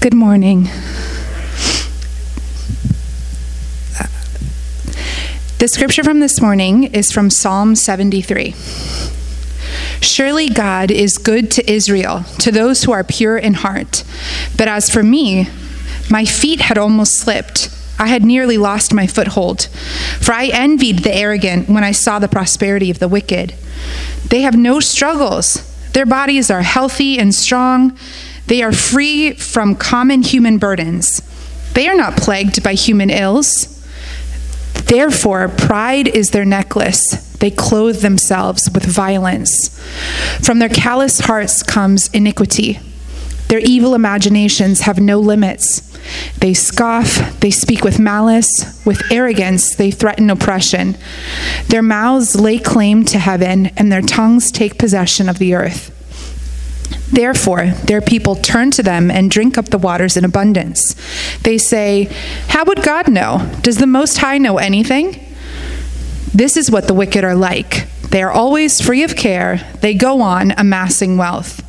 Good morning. The scripture from this morning is from Psalm 73. Surely God is good to Israel, to those who are pure in heart. But as for me, my feet had almost slipped. I had nearly lost my foothold. For I envied the arrogant when I saw the prosperity of the wicked. They have no struggles, their bodies are healthy and strong. They are free from common human burdens. They are not plagued by human ills. Therefore, pride is their necklace. They clothe themselves with violence. From their callous hearts comes iniquity. Their evil imaginations have no limits. They scoff, they speak with malice, with arrogance, they threaten oppression. Their mouths lay claim to heaven, and their tongues take possession of the earth. Therefore, their people turn to them and drink up the waters in abundance. They say, How would God know? Does the Most High know anything? This is what the wicked are like. They are always free of care, they go on amassing wealth.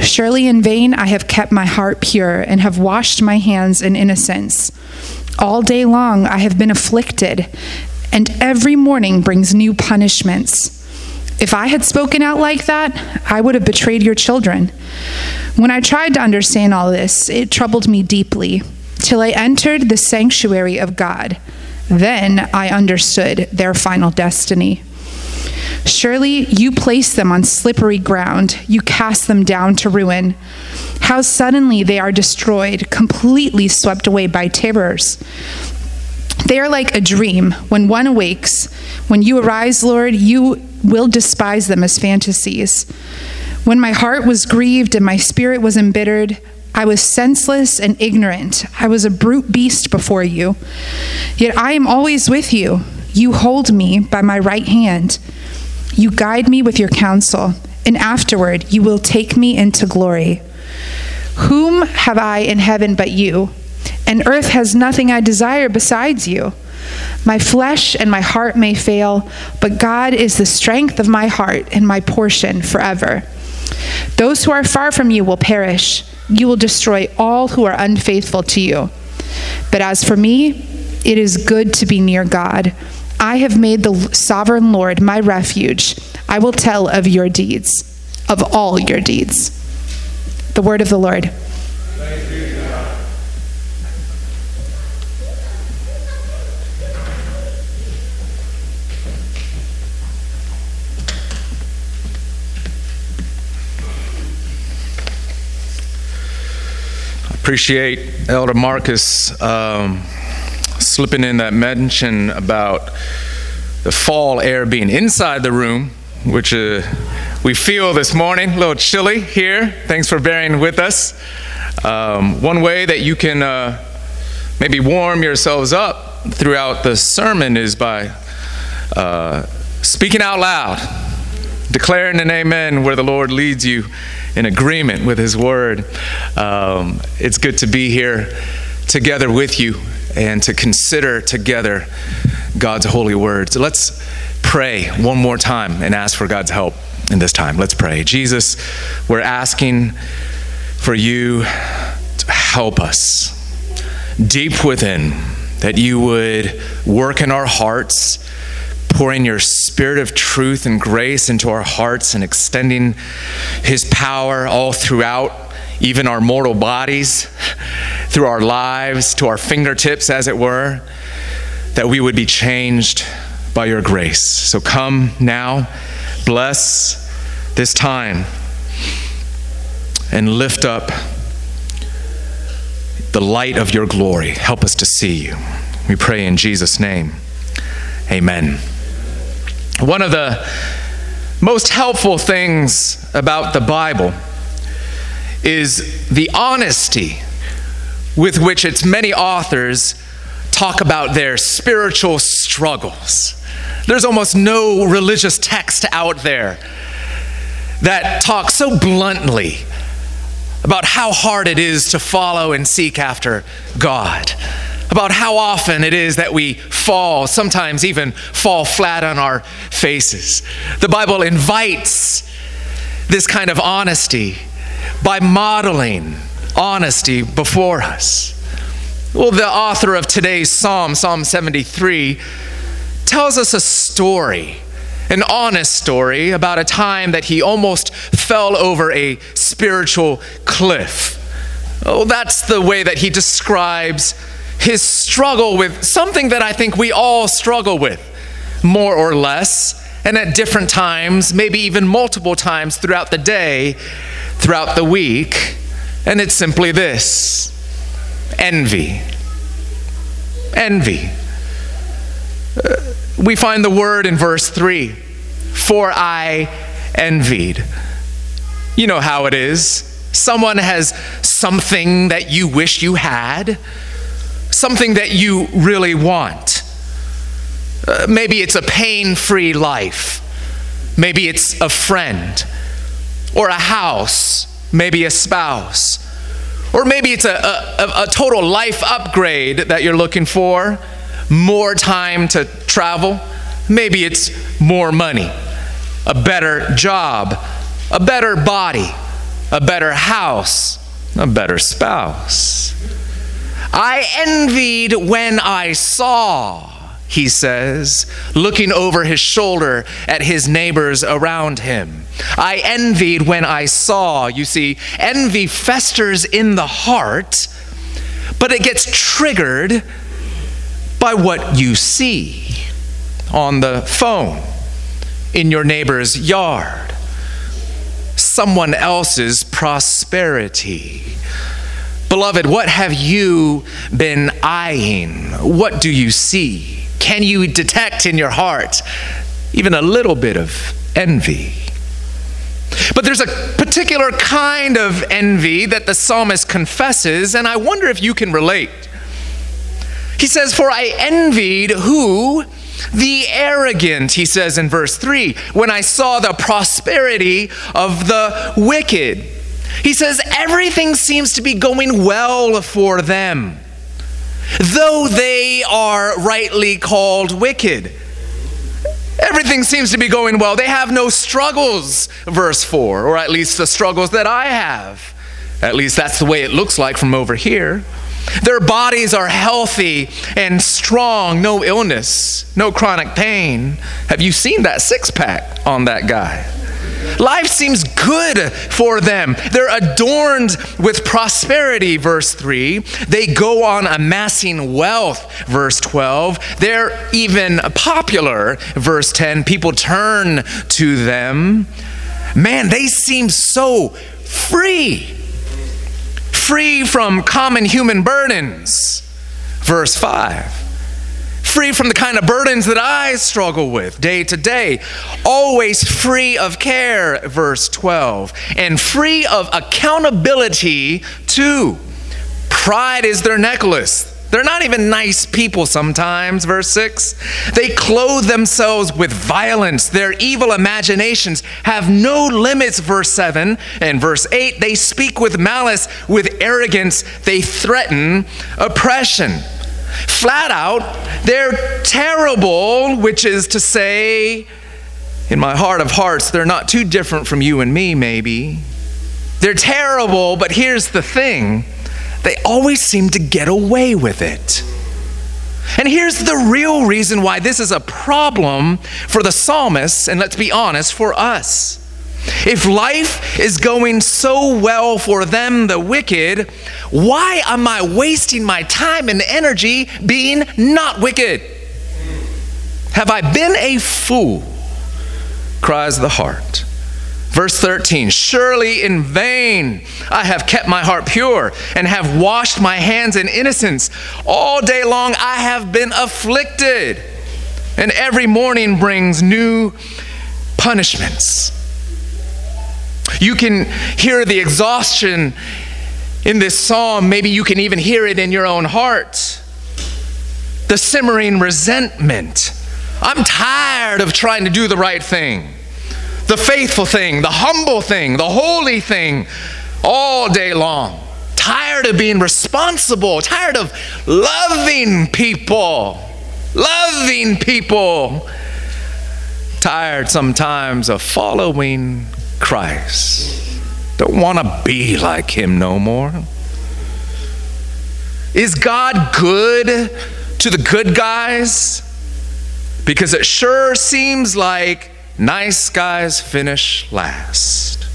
Surely in vain I have kept my heart pure and have washed my hands in innocence. All day long I have been afflicted, and every morning brings new punishments. If I had spoken out like that, I would have betrayed your children. When I tried to understand all this, it troubled me deeply, till I entered the sanctuary of God. Then I understood their final destiny. Surely you place them on slippery ground, you cast them down to ruin. How suddenly they are destroyed, completely swept away by terrors. They are like a dream when one awakes. When you arise, Lord, you will despise them as fantasies. When my heart was grieved and my spirit was embittered, I was senseless and ignorant. I was a brute beast before you. Yet I am always with you. You hold me by my right hand. You guide me with your counsel, and afterward you will take me into glory. Whom have I in heaven but you? And earth has nothing I desire besides you. My flesh and my heart may fail, but God is the strength of my heart and my portion forever. Those who are far from you will perish. You will destroy all who are unfaithful to you. But as for me, it is good to be near God. I have made the sovereign Lord my refuge. I will tell of your deeds, of all your deeds. The word of the Lord. Appreciate Elder Marcus um, slipping in that mention about the fall air being inside the room, which uh, we feel this morning, a little chilly here. Thanks for bearing with us. Um, one way that you can uh, maybe warm yourselves up throughout the sermon is by uh, speaking out loud, declaring an amen where the Lord leads you in agreement with His Word. Um, it's good to be here together with you and to consider together God's holy word. So let's pray one more time and ask for God's help in this time. Let's pray. Jesus, we're asking for you to help us deep within, that you would work in our hearts pouring your spirit of truth and grace into our hearts and extending his power all throughout, even our mortal bodies, through our lives, to our fingertips, as it were, that we would be changed by your grace. So come now, bless this time, and lift up the light of your glory. Help us to see you. We pray in Jesus' name. Amen. One of the most helpful things about the Bible is the honesty with which its many authors talk about their spiritual struggles. There's almost no religious text out there that talks so bluntly about how hard it is to follow and seek after God about how often it is that we fall, sometimes even fall flat on our faces. The Bible invites this kind of honesty by modeling honesty before us. Well, the author of today's psalm, Psalm 73, tells us a story, an honest story about a time that he almost fell over a spiritual cliff. Oh, that's the way that he describes his struggle with something that I think we all struggle with, more or less, and at different times, maybe even multiple times throughout the day, throughout the week. And it's simply this envy. Envy. Uh, we find the word in verse 3 for I envied. You know how it is. Someone has something that you wish you had, something that you really want. Uh, maybe it's a pain free life. Maybe it's a friend or a house, maybe a spouse. Or maybe it's a, a, a, total life upgrade that you're looking for, more time to travel. Maybe it's more money, a better job, a better body, a better house, a better spouse. I envied when I saw, he says, looking over his shoulder at his neighbors around him. I envied when I saw. You see, envy festers in the heart, but it gets triggered by what you see on the phone, in your neighbor's yard someone else's prosperity. Beloved, what have you been eyeing? What do you see? Can you detect in your heart even a little bit of envy? But there's a particular kind of envy that the psalmist confesses, and I wonder if you can relate. He says, For I envied who? The arrogant, he says in verse 3, when I saw the prosperity of the wicked. He says, everything seems to be going well for them, though they are rightly called wicked. Everything seems to be going well. They have no struggles, verse 4, or at least the struggles that I have. At least that's the way it looks like from over here. Their bodies are healthy and strong, no illness, no chronic pain. Have you seen that six pack on that guy? Life seems good for them. They're adorned with prosperity, verse 3. They go on amassing wealth, verse 12. They're even popular, verse 10. People turn to them. Man, they seem so free free from common human burdens. Verse 5 free from the kind of burdens that I struggle with day to day, always free of care, verse 12, and free of accountability too. Pride is their necklace. They're not even nice people sometimes, verse 6. They clothe themselves with violence. Their evil imaginations have no limits, verse 7. And verse 8, they speak with malice, with arrogance, they threaten oppression. Flat out, they're terrible, which is to say, in my heart of hearts, they're not too different from you and me, maybe. They're terrible, but here's the thing they always seem to get away with it. And here's the real reason why this is a problem for the psalmists, and let's be honest, for us. If life is going so well for them, the wicked, why am I wasting my time and energy being not wicked? Have I been a fool? cries the heart. Verse 13 Surely in vain I have kept my heart pure and have washed my hands in innocence. All day long I have been afflicted, and every morning brings new punishments. You can hear the exhaustion in this psalm. Maybe you can even hear it in your own heart. The simmering resentment. I'm tired of trying to do the right thing the faithful thing, the humble thing, the holy thing all day long. Tired of being responsible, tired of loving people, loving people. Tired sometimes of following Christ. Don't want to be like him no more. Is God good to the good guys? Because it sure seems like nice guys finish last.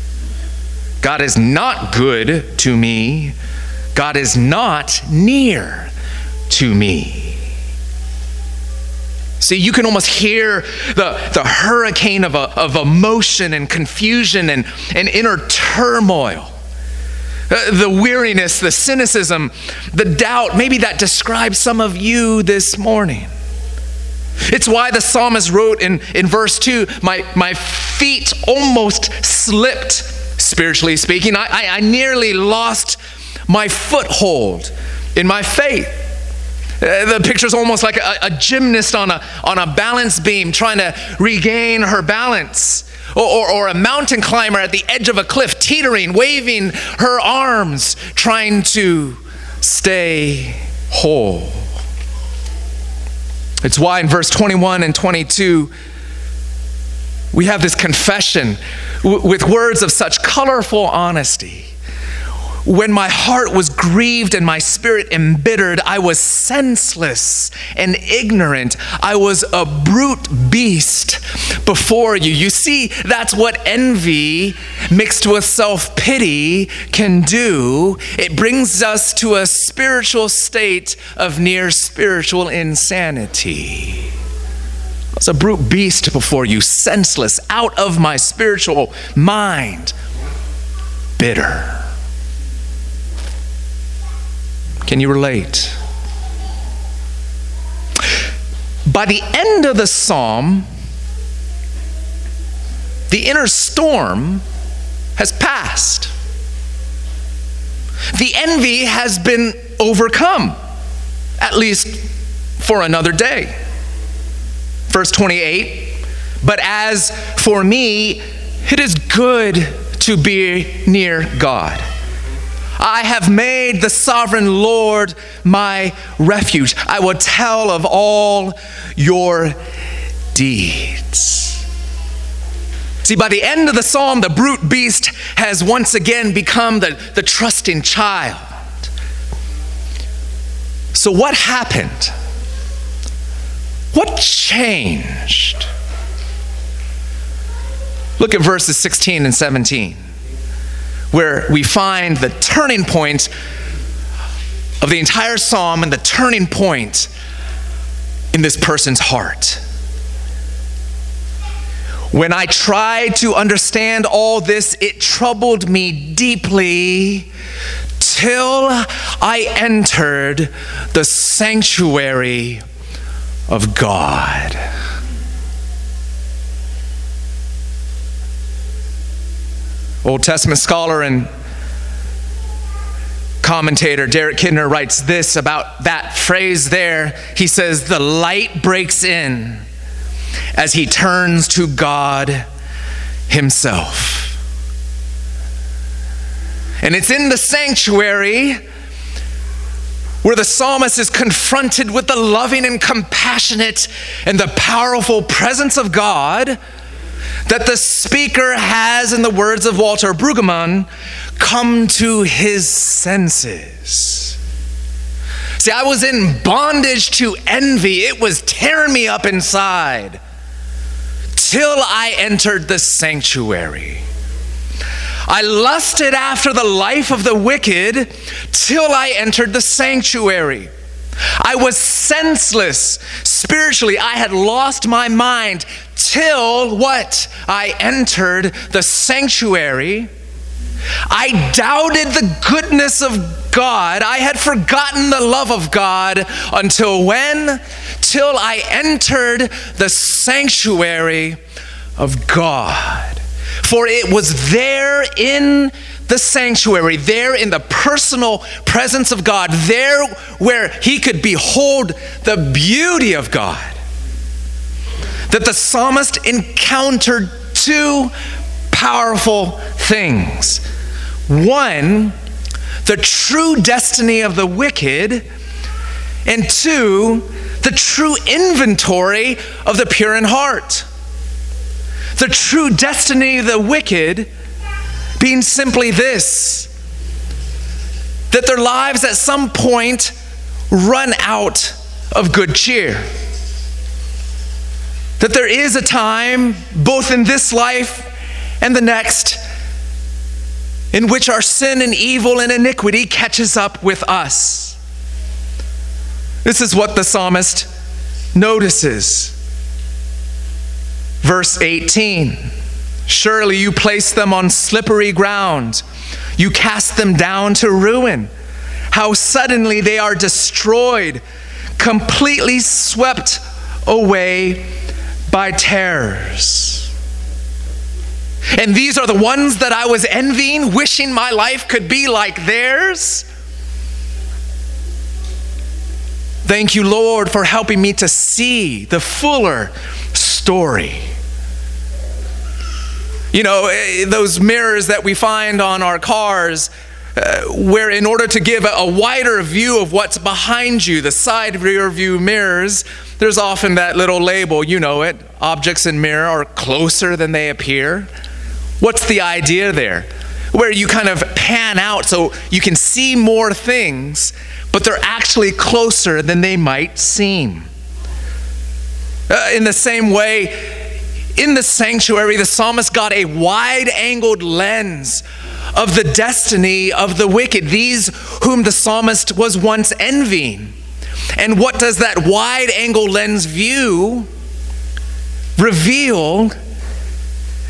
God is not good to me. God is not near to me. See, you can almost hear the, the hurricane of, a, of emotion and confusion and, and inner turmoil. Uh, the weariness, the cynicism, the doubt, maybe that describes some of you this morning. It's why the psalmist wrote in, in verse 2 my, my feet almost slipped, spiritually speaking. I, I, I nearly lost my foothold in my faith. Uh, the picture is almost like a, a, gymnast on a, on a balance beam trying to regain her balance. Or, or, or, a mountain climber at the edge of a cliff, teetering, waving her arms, trying to stay whole. It's why in verse 21 and 22, we have this confession with words of such colorful honesty. When my heart was grieved and my spirit embittered, I was senseless and ignorant. I was a brute beast before you. You see, that's what envy mixed with self pity can do. It brings us to a spiritual state of near spiritual insanity. I was a brute beast before you, senseless, out of my spiritual mind, bitter. Can you relate? By the end of the psalm, the inner storm has passed. The envy has been overcome, at least for another day. Verse 28 But as for me, it is good to be near God. I have made the sovereign Lord my refuge. I will tell of all your deeds. See, by the end of the psalm, the brute beast has once again become the, the trusting child. So, what happened? What changed? Look at verses 16 and 17 where we find the turning point of the entire psalm and the turning point in this person's heart. When I tried to understand all this, it troubled me deeply till I entered the sanctuary of God. Old Testament scholar and commentator Derek Kidner writes this about that phrase there. He says, The light breaks in as he turns to God Himself. And it's in the sanctuary where the psalmist is confronted with the loving and compassionate and the powerful presence of God that the speaker has, in the words of Walter Brueggemann, come to his senses. See, I was in bondage to envy, it was tearing me up inside till I entered the sanctuary. I lusted after the life of the wicked till I entered the sanctuary. I was senseless spiritually. I had lost my mind till what? I entered the sanctuary. I doubted the goodness of God. I had forgotten the love of God until when? Till I entered the sanctuary of God. For it was there in the sanctuary, there in the personal presence of God, there where he could behold the beauty of God, that the psalmist encountered two powerful things. One, the true destiny of the wicked, and two, the true inventory of the pure in heart. The true destiny of the wicked being simply this that their lives at some point run out of good cheer. That there is a time, both in this life and the next, in which our sin and evil and iniquity catches up with us. This is what the psalmist notices. Verse 18 Surely you place them on slippery ground, you cast them down to ruin. How suddenly they are destroyed, completely swept away by terrors. And these are the ones that I was envying, wishing my life could be like theirs. Thank you, Lord, for helping me to see the fuller story. You know, eh, those mirrors that we find on our cars, uh, where in order to give a, a wider view of what's behind you, the side rear view mirrors, there's often that little label, you know it objects in mirror are closer than they appear. What's the idea there? Where you kind of pan out so you can see more things but they're actually closer than they might seem. Uh, in the same way, in the sanctuary, the psalmist got a wide angled lens of the destiny of the wicked, these whom the psalmist was once envying. And what does that wide angle lens view reveal?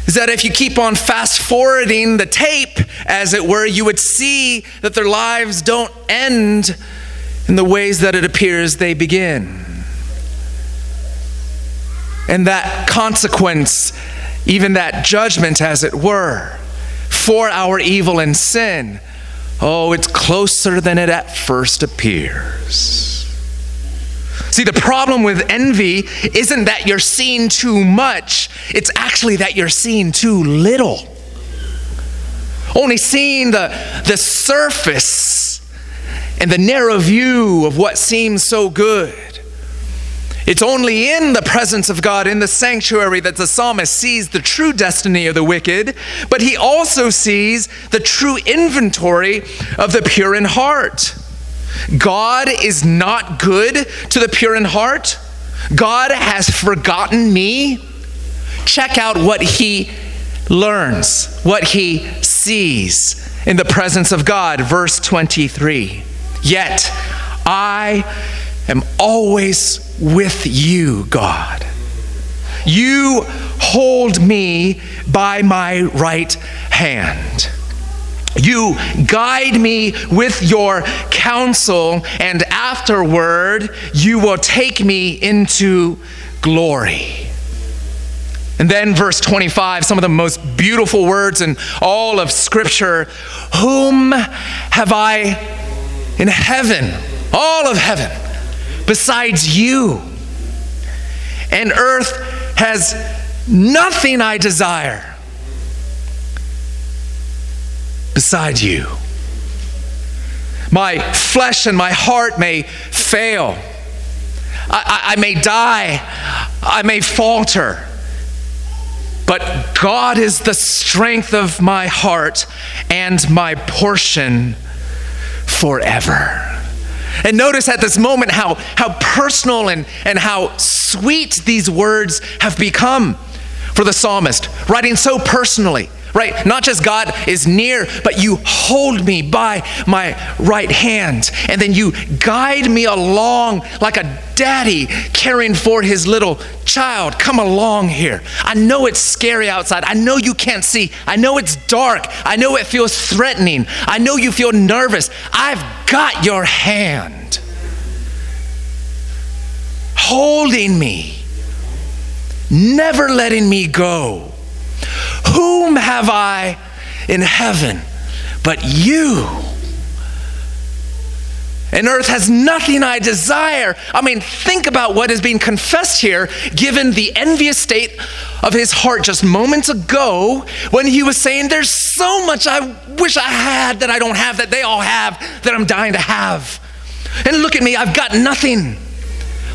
Is that if you keep on fast forwarding the tape, as it were, you would see that their lives don't end in the ways that it appears they begin. And that consequence, even that judgment, as it were, for our evil and sin, oh, it's closer than it at first appears. See, the problem with envy isn't that you're seeing too much, it's actually that you're seeing too little. Only seeing the, the surface and the narrow view of what seems so good. It's only in the presence of God, in the sanctuary, that the psalmist sees the true destiny of the wicked, but he also sees the true inventory of the pure in heart. God is not good to the pure in heart. God has forgotten me. Check out what he learns, what he sees in the presence of God. Verse 23. Yet I am always with you, God. You hold me by my right hand. You guide me with your counsel, and afterward, you will take me into glory. And then, verse 25, some of the most beautiful words in all of Scripture Whom have I in heaven, all of heaven, besides you. And earth has nothing I desire besides you. My flesh and my heart may fail. I, I, I may die. I may falter. But God is the strength of my heart and my portion forever. And notice at this moment how, how personal and, and how sweet these words have become for the psalmist, writing so personally right? Not just God is near, but you hold me by my right hand. And then you guide me along like a daddy caring for his little child. Come along here. I know it's scary outside. I know you can't see. I know it's dark. I know it feels threatening. I know you feel nervous. I've got your hand holding me, never letting me go. Whom have I in heaven but you? And earth has nothing I desire. I mean, think about what is being confessed here, given the envious state of his heart just moments ago when he was saying, There's so much I wish I had that I don't have, that they all have, that I'm dying to have. And look at me, I've got nothing.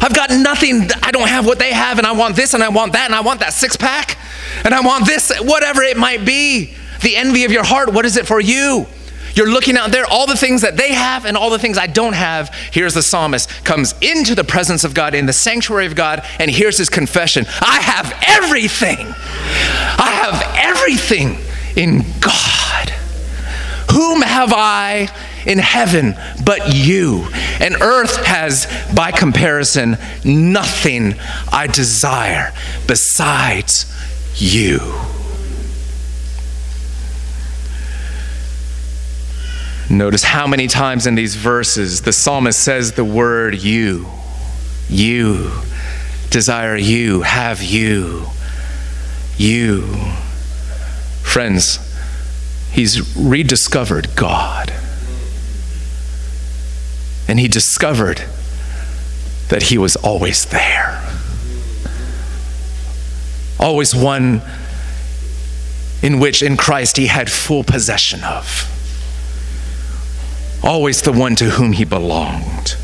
I've got nothing. I don't have what they have, and I want this, and I want that, and I want that six pack, and I want this, whatever it might be. The envy of your heart, what is it for you? You're looking out there, all the things that they have and all the things I don't have. Here's the psalmist comes into the presence of God, in the sanctuary of God, and here's his confession I have everything. I have everything in God. Whom have I in heaven but you? And earth has, by comparison, nothing I desire besides you. Notice how many times in these verses the psalmist says the word you. You. Desire you. Have you. You. Friends, he's rediscovered God. And he discovered that he was always there. Always one in which in Christ he had full possession of always the one to whom he belonged.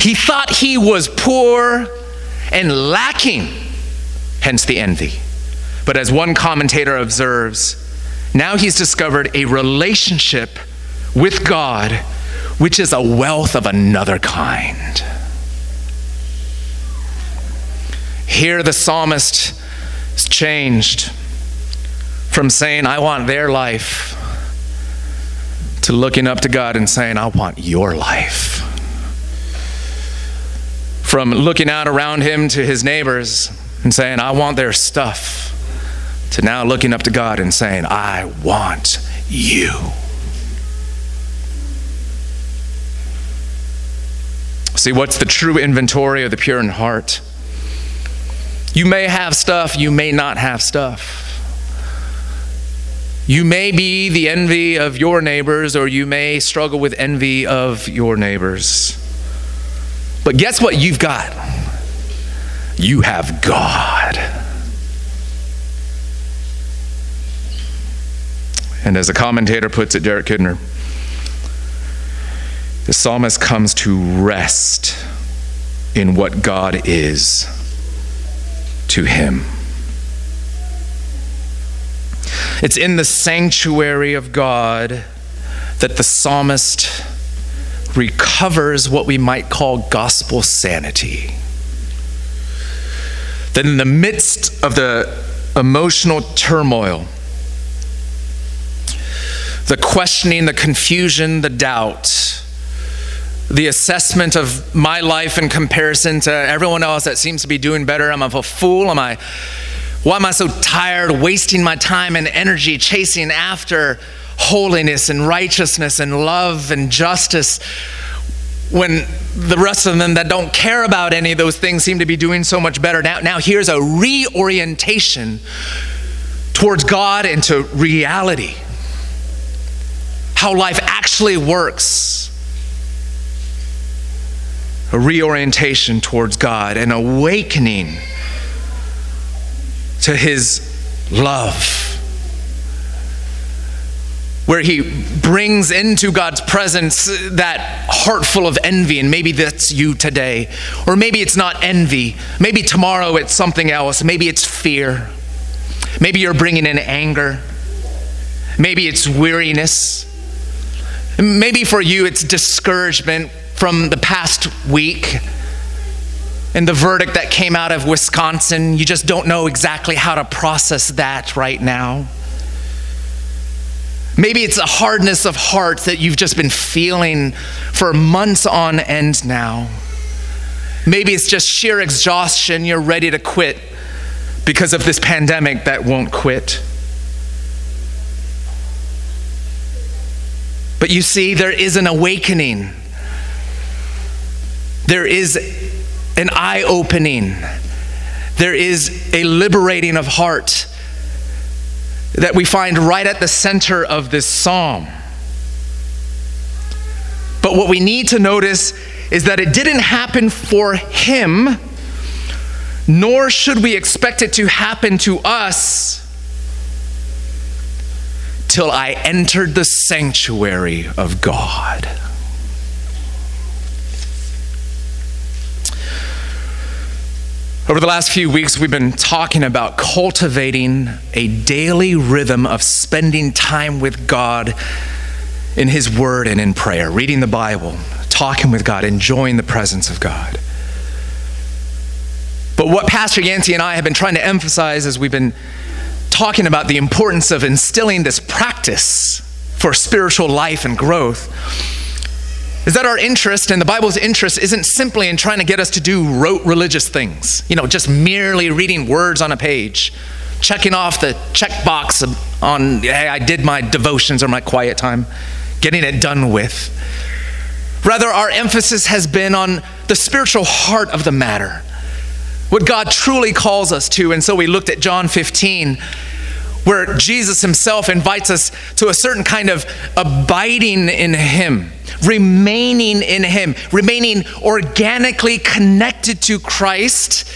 He thought he was poor and lacking, hence the envy. But as one commentator observes, now he's discovered a relationship with God which is a wealth of another kind. Here, the psalmist is changed from saying, I want their life to looking up to God and saying, I want your life. From looking out around him to his neighbors and saying, I want their stuff, to now looking up to God and saying, I want you. See, what's the true inventory of the pure in heart? You may have stuff, you may not have stuff. You may be the envy of your neighbors, or you may struggle with envy of your neighbors. But guess what you've got? You have God. And as a commentator puts it, Derek Kidner, the psalmist comes to rest in what God is to him. It's in the sanctuary of God that the psalmist recovers what we might call gospel sanity. That in the midst of the emotional turmoil, the questioning, the confusion, the doubt, the assessment of my life in comparison to everyone else that seems to be doing better. Am I a fool? Am I why am I so tired, wasting my time and energy chasing after holiness and righteousness and love and justice when the rest of them that don't care about any of those things seem to be doing so much better? Now, now here's a reorientation towards God and to reality. How life actually works. A reorientation towards God, an awakening to his love. Where he brings into God's presence that heart full of envy, and maybe that's you today. Or maybe it's not envy. Maybe tomorrow it's something else. Maybe it's fear. Maybe you're bringing in anger. Maybe it's weariness. Maybe for you it's discouragement from the past week and the verdict that came out of Wisconsin, you just don't know exactly how to process that right now. Maybe it's a hardness of heart that you've just been feeling for months on end now. Maybe it's just sheer exhaustion, you're ready to quit because of this pandemic that won't quit. But you see, there is an awakening. There is an eye opening, there is a liberating of heart that we find right at the center of this psalm. But what we need to notice is that it didn't happen for him, nor should we expect it to happen to us till I entered the sanctuary of God. Over the last few weeks, we've been talking about cultivating a daily rhythm of spending time with God in His Word and in prayer, reading the Bible, talking with God, enjoying the presence of God. But what Pastor Yancey and I have been trying to emphasize as we've been talking about the importance of instilling this practice for spiritual life and growth is that our interest and the Bible's interest isn't simply in trying to get us to do rote religious things, you know, just merely reading words on a page, checking off the checkbox on, hey, I did my devotions or my quiet time, getting it done with. Rather, our emphasis has been on the spiritual heart of the matter, what God truly calls us to. And so we looked at John 15 where Jesus himself invites us to a certain kind of abiding in him, remaining in him, remaining organically connected to Christ,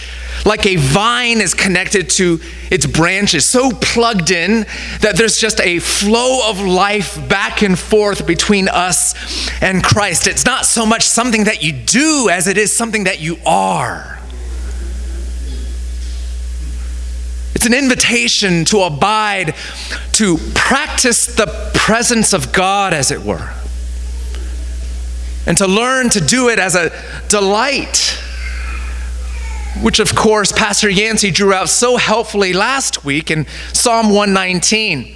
like a vine is connected to its branches, so plugged in that there's just a flow of life back and forth between us and Christ. It's not so much something that you do as it is something that you are. It's an invitation to abide, to practice the presence of God, as it were, and to learn to do it as a delight. Which, of course, Pastor Yancey drew out so helpfully last week in Psalm 119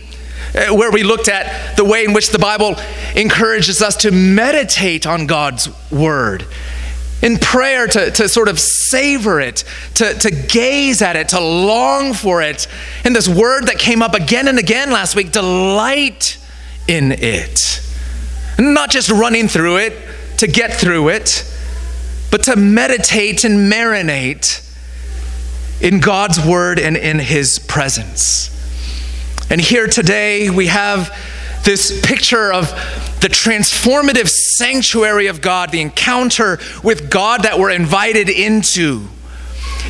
uh, where we looked at the way in which the Bible encourages us to meditate on God's word in prayer to, to sort of savor it, to, to gaze at it, to long for it. And this word that came up again and again last week delight in it. Not just running through it to get through it, but to meditate and marinate in God's word and in his presence. And here today we have this picture of the transformative sanctuary of God, the encounter with God that we're invited into.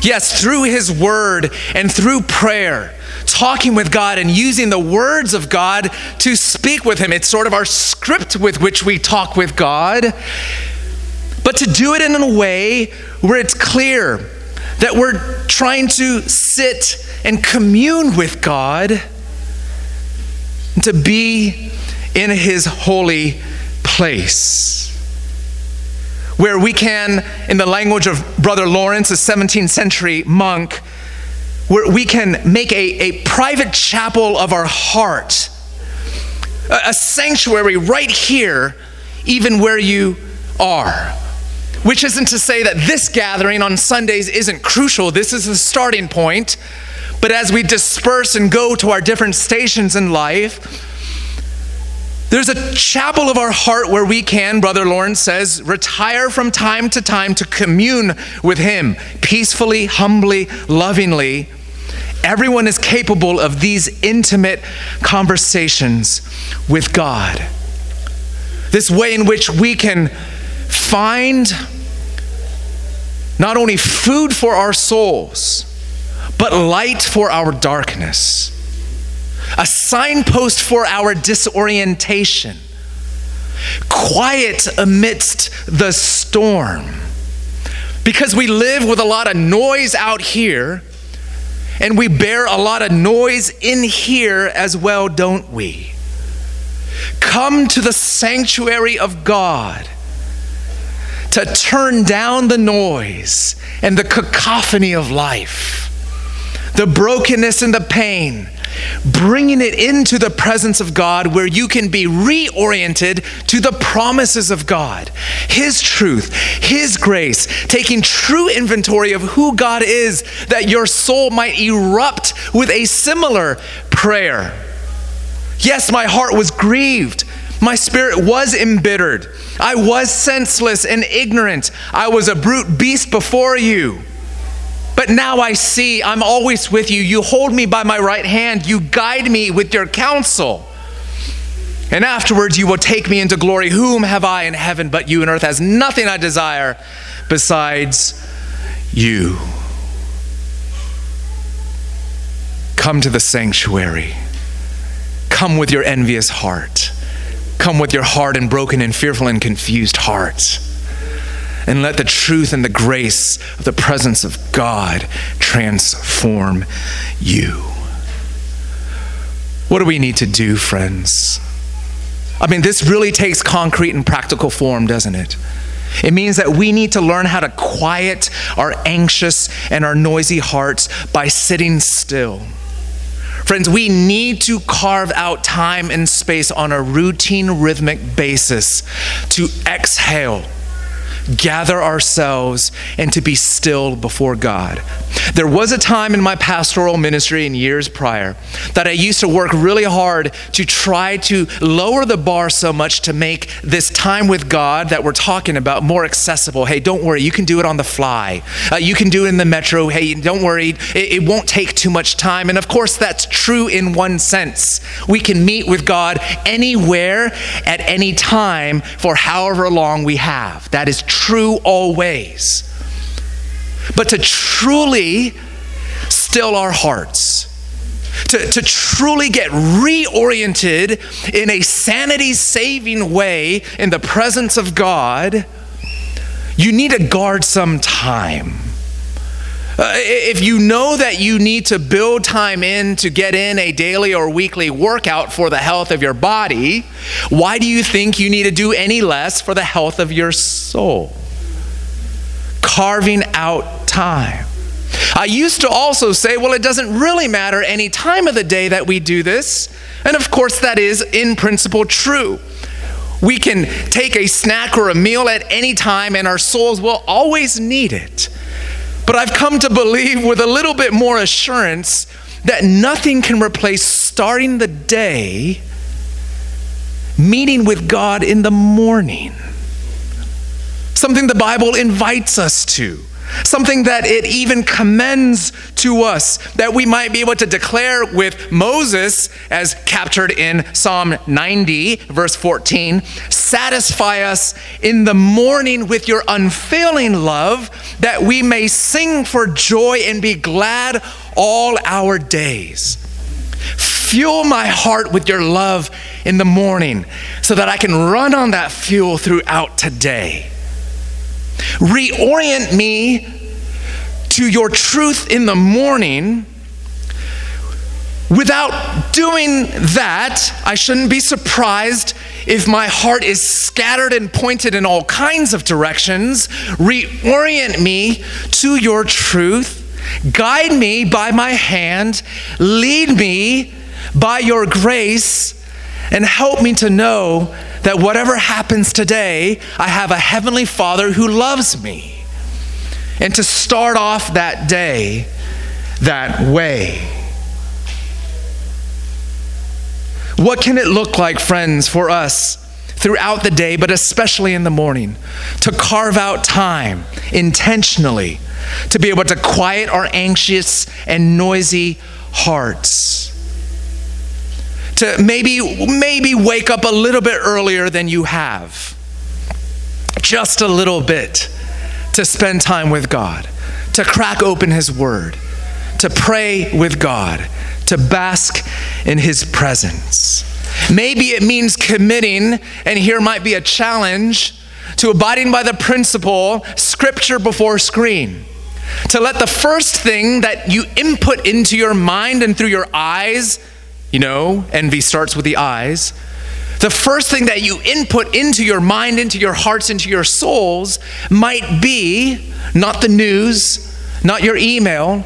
Yes, through His Word and through prayer, talking with God and using the words of God to speak with Him. It's sort of our script with which we talk with God. But to do it in a way where it's clear that we're trying to sit and commune with God and to be in his holy place. Where we can, in the language of Brother Lawrence, a 17th century monk, where we can make a, a private chapel of our heart, a, a sanctuary right here, even where you are. Which isn't to say that this gathering on Sundays isn't crucial. This is the starting point. But as we disperse and go to our different stations in life, there's a chapel of our heart where we can, Brother Lawrence says, retire from time to time to commune with Him peacefully, humbly, lovingly. Everyone is capable of these intimate conversations with God. This way in which we can find not only food for our souls, but light for our darkness a signpost for our disorientation, quiet amidst the storm. Because we live with a lot of noise out here, and we bear a lot of noise in here as well, don't we? Come to the sanctuary of God to turn down the noise and the cacophony of life, the brokenness and the pain bringing it into the presence of God where you can be reoriented to the promises of God, His truth, His grace, taking true inventory of who God is, that your soul might erupt with a similar prayer. Yes, my heart was grieved. My spirit was embittered. I was senseless and ignorant. I was a brute beast before you. But now I see I'm always with you. You hold me by my right hand. You guide me with your counsel. And afterwards you will take me into glory. Whom have I in heaven but you, and earth has nothing I desire besides you. Come to the sanctuary. Come with your envious heart. Come with your heart and broken and fearful and confused heart. And let the truth and the grace of the presence of God transform you. What do we need to do, friends? I mean, this really takes concrete and practical form, doesn't it? It means that we need to learn how to quiet our anxious and our noisy hearts by sitting still. Friends, we need to carve out time and space on a routine, rhythmic basis to exhale gather ourselves, and to be still before God. There was a time in my pastoral ministry in years prior that I used to work really hard to try to lower the bar so much to make this time with God that we're talking about more accessible. Hey, don't worry, you can do it on the fly. Uh, you can do it in the metro. Hey, don't worry, it, it won't take too much time. And of course, that's true in one sense. We can meet with God anywhere at any time for however long we have. That is true always. But to truly still our hearts, to, to truly get reoriented in a sanity saving way in the presence of God, you need to guard some time. Uh, if you know that you need to build time in to get in a daily or weekly workout for the health of your body, why do you think you need to do any less for the health of your soul? Carving out time. I used to also say, well, it doesn't really matter any time of the day that we do this. And of course, that is in principle true. We can take a snack or a meal at any time, and our souls will always need it. But I've come to believe with a little bit more assurance that nothing can replace starting the day meeting with God in the morning. Something the Bible invites us to something that it even commends to us that we might be able to declare with Moses, as captured in Psalm 90, verse 14 satisfy us in the morning with your unfailing love, that we may sing for joy and be glad all our days. Fuel my heart with your love in the morning so that I can run on that fuel throughout today. Reorient me to your truth in the morning. Without doing that, I shouldn't be surprised if my heart is scattered and pointed in all kinds of directions. Reorient me to your truth. Guide me by my hand. Lead me by your grace. And help me to know that whatever happens today, I have a heavenly Father who loves me. And to start off that day that way. What can it look like, friends, for us throughout the day, but especially in the morning, to carve out time intentionally to be able to quiet our anxious and noisy hearts? To maybe maybe wake up a little bit earlier than you have. Just a little bit to spend time with God, to crack open his word, to pray with God, to bask in his presence. Maybe it means committing, and here might be a challenge, to abiding by the principle scripture before screen. To let the first thing that you input into your mind and through your eyes you know, envy starts with the eyes. The first thing that you input into your mind, into your hearts, into your souls might be not the news, not your email,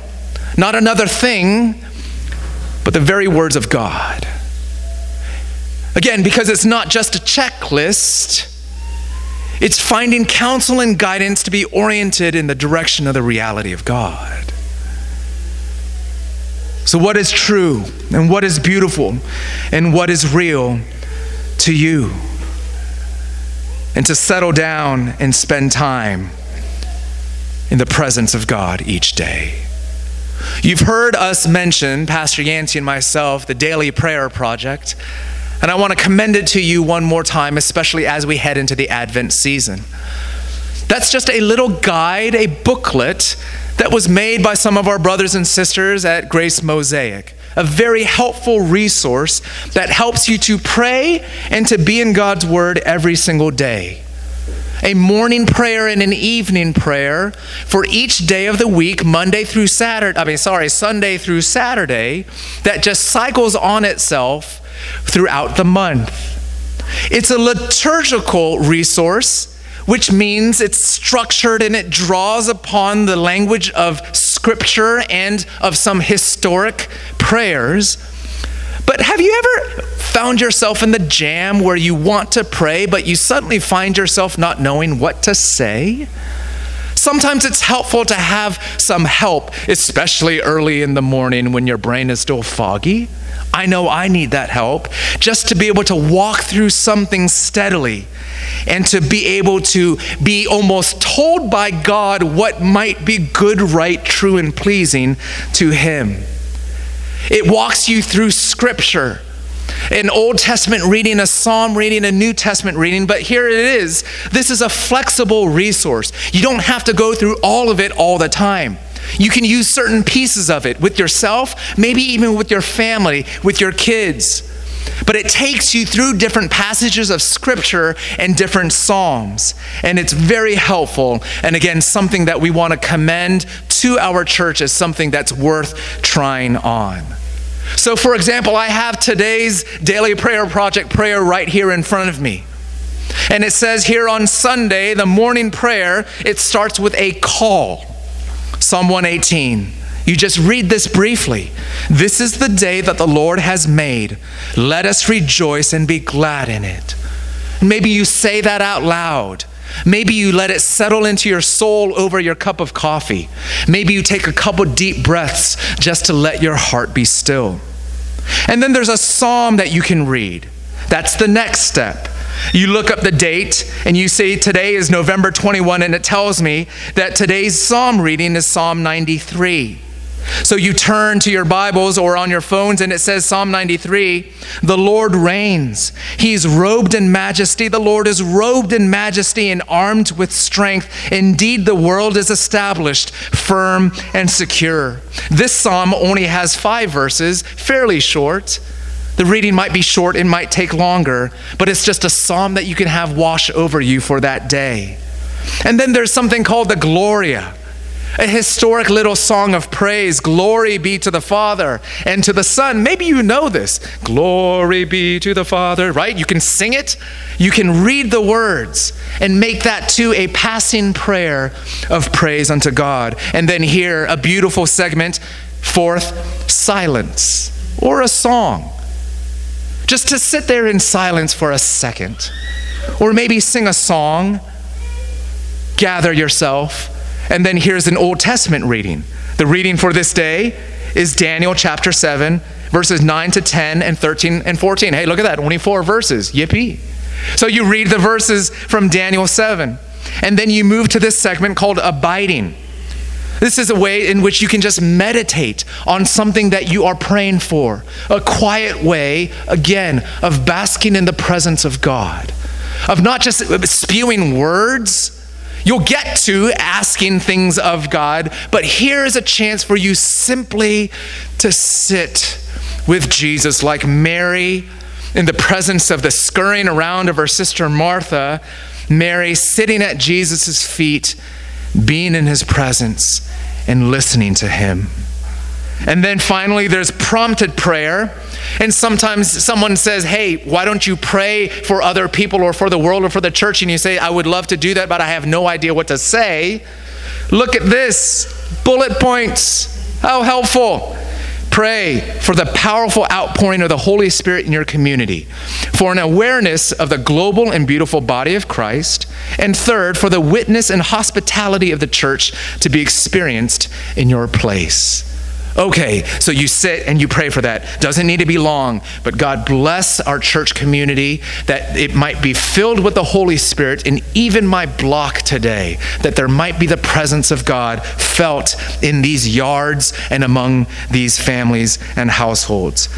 not another thing, but the very words of God. Again, because it's not just a checklist, it's finding counsel and guidance to be oriented in the direction of the reality of God. So, what is true and what is beautiful and what is real to you? And to settle down and spend time in the presence of God each day. You've heard us mention, Pastor Yancey and myself, the Daily Prayer Project, and I want to commend it to you one more time, especially as we head into the Advent season. That's just a little guide, a booklet that was made by some of our brothers and sisters at Grace Mosaic. A very helpful resource that helps you to pray and to be in God's Word every single day. a morning prayer and an evening prayer for each day of the week, Monday through Saturday, I mean, sorry, Sunday through Saturday, that just cycles on itself throughout the month. It's a liturgical resource, which means it's structured and it draws upon the language of scripture and of some historic prayers. But have you ever found yourself in the jam where you want to pray, but you suddenly find yourself not knowing what to say? Sometimes it's helpful to have some help, especially early in the morning when your brain is still foggy. I know I need that help just to be able to walk through something steadily and to be able to be almost told by God what might be good, right, true, and pleasing to Him. It walks you through Scripture. An Old Testament reading, a Psalm reading, a New Testament reading, but here it is. This is a flexible resource. You don't have to go through all of it all the time. You can use certain pieces of it with yourself, maybe even with your family, with your kids. But it takes you through different passages of scripture and different psalms. And it's very helpful. And again, something that we want to commend to our church as something that's worth trying on. So, for example, I have today's daily prayer project prayer right here in front of me. And it says here on Sunday, the morning prayer, it starts with a call. Psalm 118. You just read this briefly. This is the day that the Lord has made. Let us rejoice and be glad in it. Maybe you say that out loud. Maybe you let it settle into your soul over your cup of coffee. Maybe you take a couple deep breaths just to let your heart be still. And then there's a psalm that you can read. That's the next step. You look up the date and you say today is November 21, and it tells me that today's psalm reading is Psalm 93. So you turn to your Bibles or on your phones, and it says Psalm 93 The Lord reigns. He's robed in majesty. The Lord is robed in majesty and armed with strength. Indeed, the world is established, firm and secure. This psalm only has five verses, fairly short. The reading might be short, it might take longer, but it's just a psalm that you can have wash over you for that day. And then there's something called the Gloria, a historic little song of praise. Glory be to the Father and to the Son. Maybe you know this. Glory be to the Father, right? You can sing it, you can read the words, and make that too a passing prayer of praise unto God. And then here, a beautiful segment, fourth, silence or a song just to sit there in silence for a second, or maybe sing a song, gather yourself, and then here's an Old Testament reading. The reading for this day is Daniel chapter 7, verses 9 to 10 and 13 and 14. Hey, look at that, only four verses. Yippee. So you read the verses from Daniel 7, and then you move to this segment called abiding. This is a way in which you can just meditate on something that you are praying for. A quiet way, again, of basking in the presence of God, of not just spewing words. You'll get to asking things of God, but here's a chance for you simply to sit with Jesus like Mary in the presence of the scurrying around of her sister Martha. Mary sitting at Jesus' feet being in his presence and listening to him. And then finally, there's prompted prayer. And sometimes someone says, Hey, why don't you pray for other people or for the world or for the church? And you say, I would love to do that, but I have no idea what to say. Look at this bullet points. How helpful. Pray for the powerful outpouring of the Holy Spirit in your community, for an awareness of the global and beautiful body of Christ, and third, for the witness and hospitality of the church to be experienced in your place. Okay, so you sit and you pray for that. Doesn't need to be long, but God bless our church community that it might be filled with the Holy Spirit and even my block today, that there might be the presence of God felt in these yards and among these families and households.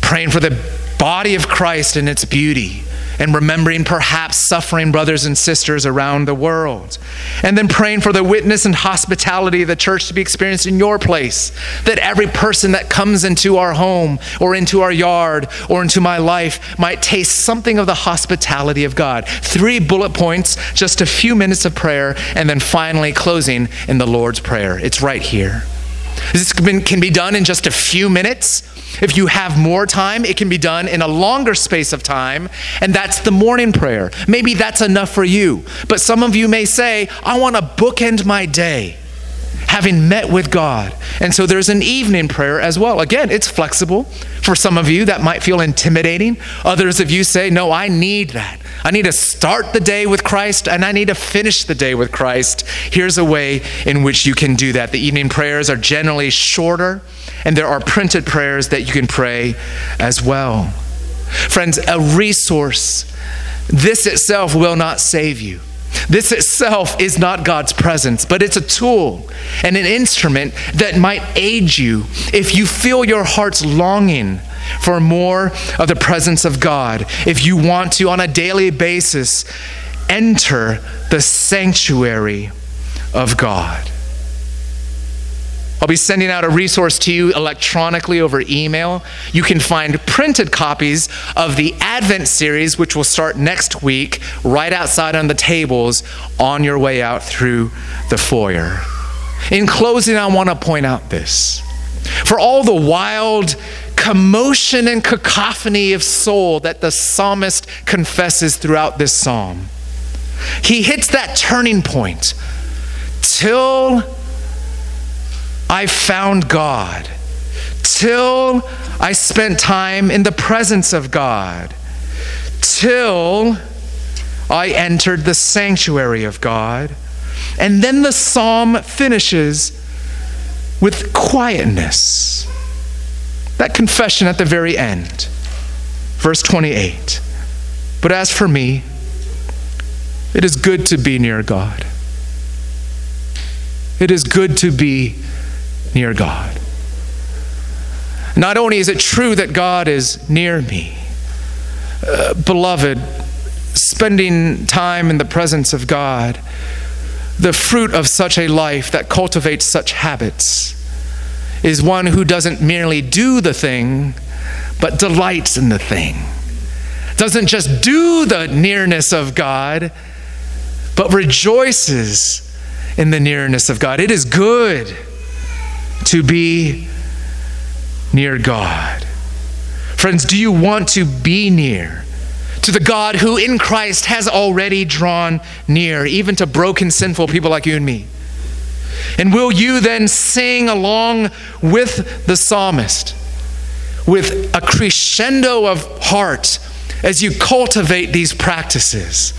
Praying for the body of Christ and its beauty and remembering perhaps suffering brothers and sisters around the world. And then praying for the witness and hospitality of the church to be experienced in your place. That every person that comes into our home or into our yard or into my life might taste something of the hospitality of God. Three bullet points, just a few minutes of prayer, and then finally closing in the Lord's Prayer. It's right here. This can be done in just a few minutes. If you have more time, it can be done in a longer space of time, and that's the morning prayer. Maybe that's enough for you. But some of you may say, I want to bookend my day having met with God. And so there's an evening prayer as well. Again, it's flexible. For some of you, that might feel intimidating. Others of you say, No, I need that. I need to start the day with Christ and I need to finish the day with Christ. Here's a way in which you can do that. The evening prayers are generally shorter, and there are printed prayers that you can pray as well. Friends, a resource, this itself will not save you. This itself is not God's presence, but it's a tool and an instrument that might aid you if you feel your heart's longing for more of the presence of God. If you want to, on a daily basis, enter the sanctuary of God. I'll be sending out a resource to you electronically over email. You can find printed copies of the Advent series, which will start next week, right outside on the tables on your way out through the foyer. In closing, I want to point out this. For all the wild commotion and cacophony of soul that the psalmist confesses throughout this psalm, he hits that turning point till I found God, till I spent time in the presence of God, till I entered the sanctuary of God. And then the psalm finishes with quietness. That confession at the very end, verse 28. But as for me, it is good to be near God. It is good to be near God. Not only is it true that God is near me, uh, beloved, spending time in the presence of God, the fruit of such a life that cultivates such habits is one who doesn't merely do the thing, but delights in the thing. Doesn't just do the nearness of God, but rejoices in the nearness of God. It is good to be near God. Friends, do you want to be near to the God who in Christ has already drawn near, even to broken, sinful people like you and me? And will you then sing along with the psalmist with a crescendo of heart as you cultivate these practices?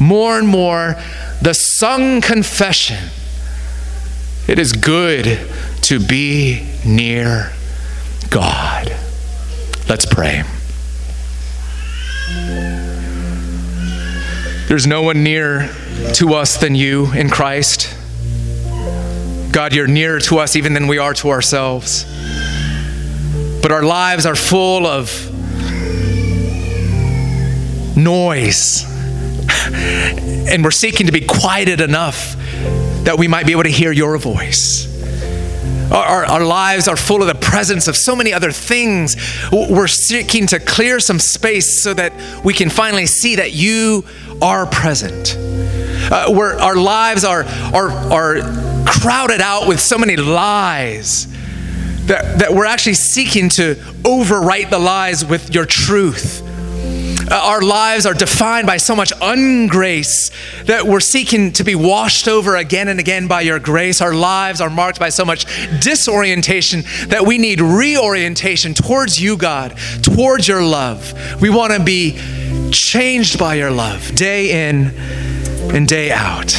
More and more, the sung confession it is good to be near God. Let's pray. There's no one near to us than you in Christ. God, you're nearer to us even than we are to ourselves. But our lives are full of noise. and we're seeking to be quieted enough that we might be able to hear your voice. Our, our, lives are full of the presence of so many other things. We're seeking to clear some space so that we can finally see that you are present. Uh, where our lives are, are, are crowded out with so many lies that, that we're actually seeking to overwrite the lies with your truth. Uh, our lives are defined by so much ungrace that we're seeking to be washed over again and again by your grace. Our lives are marked by so much disorientation that we need reorientation towards you, God, towards your love. We want to be changed by your love day in and day out.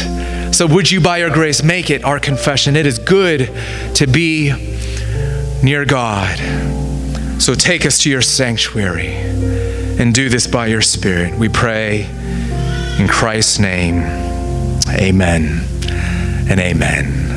So, would you, by your grace, make it our confession? It is good to be near God. So, take us to your sanctuary and do this by your Spirit. We pray in Christ's name. Amen and amen.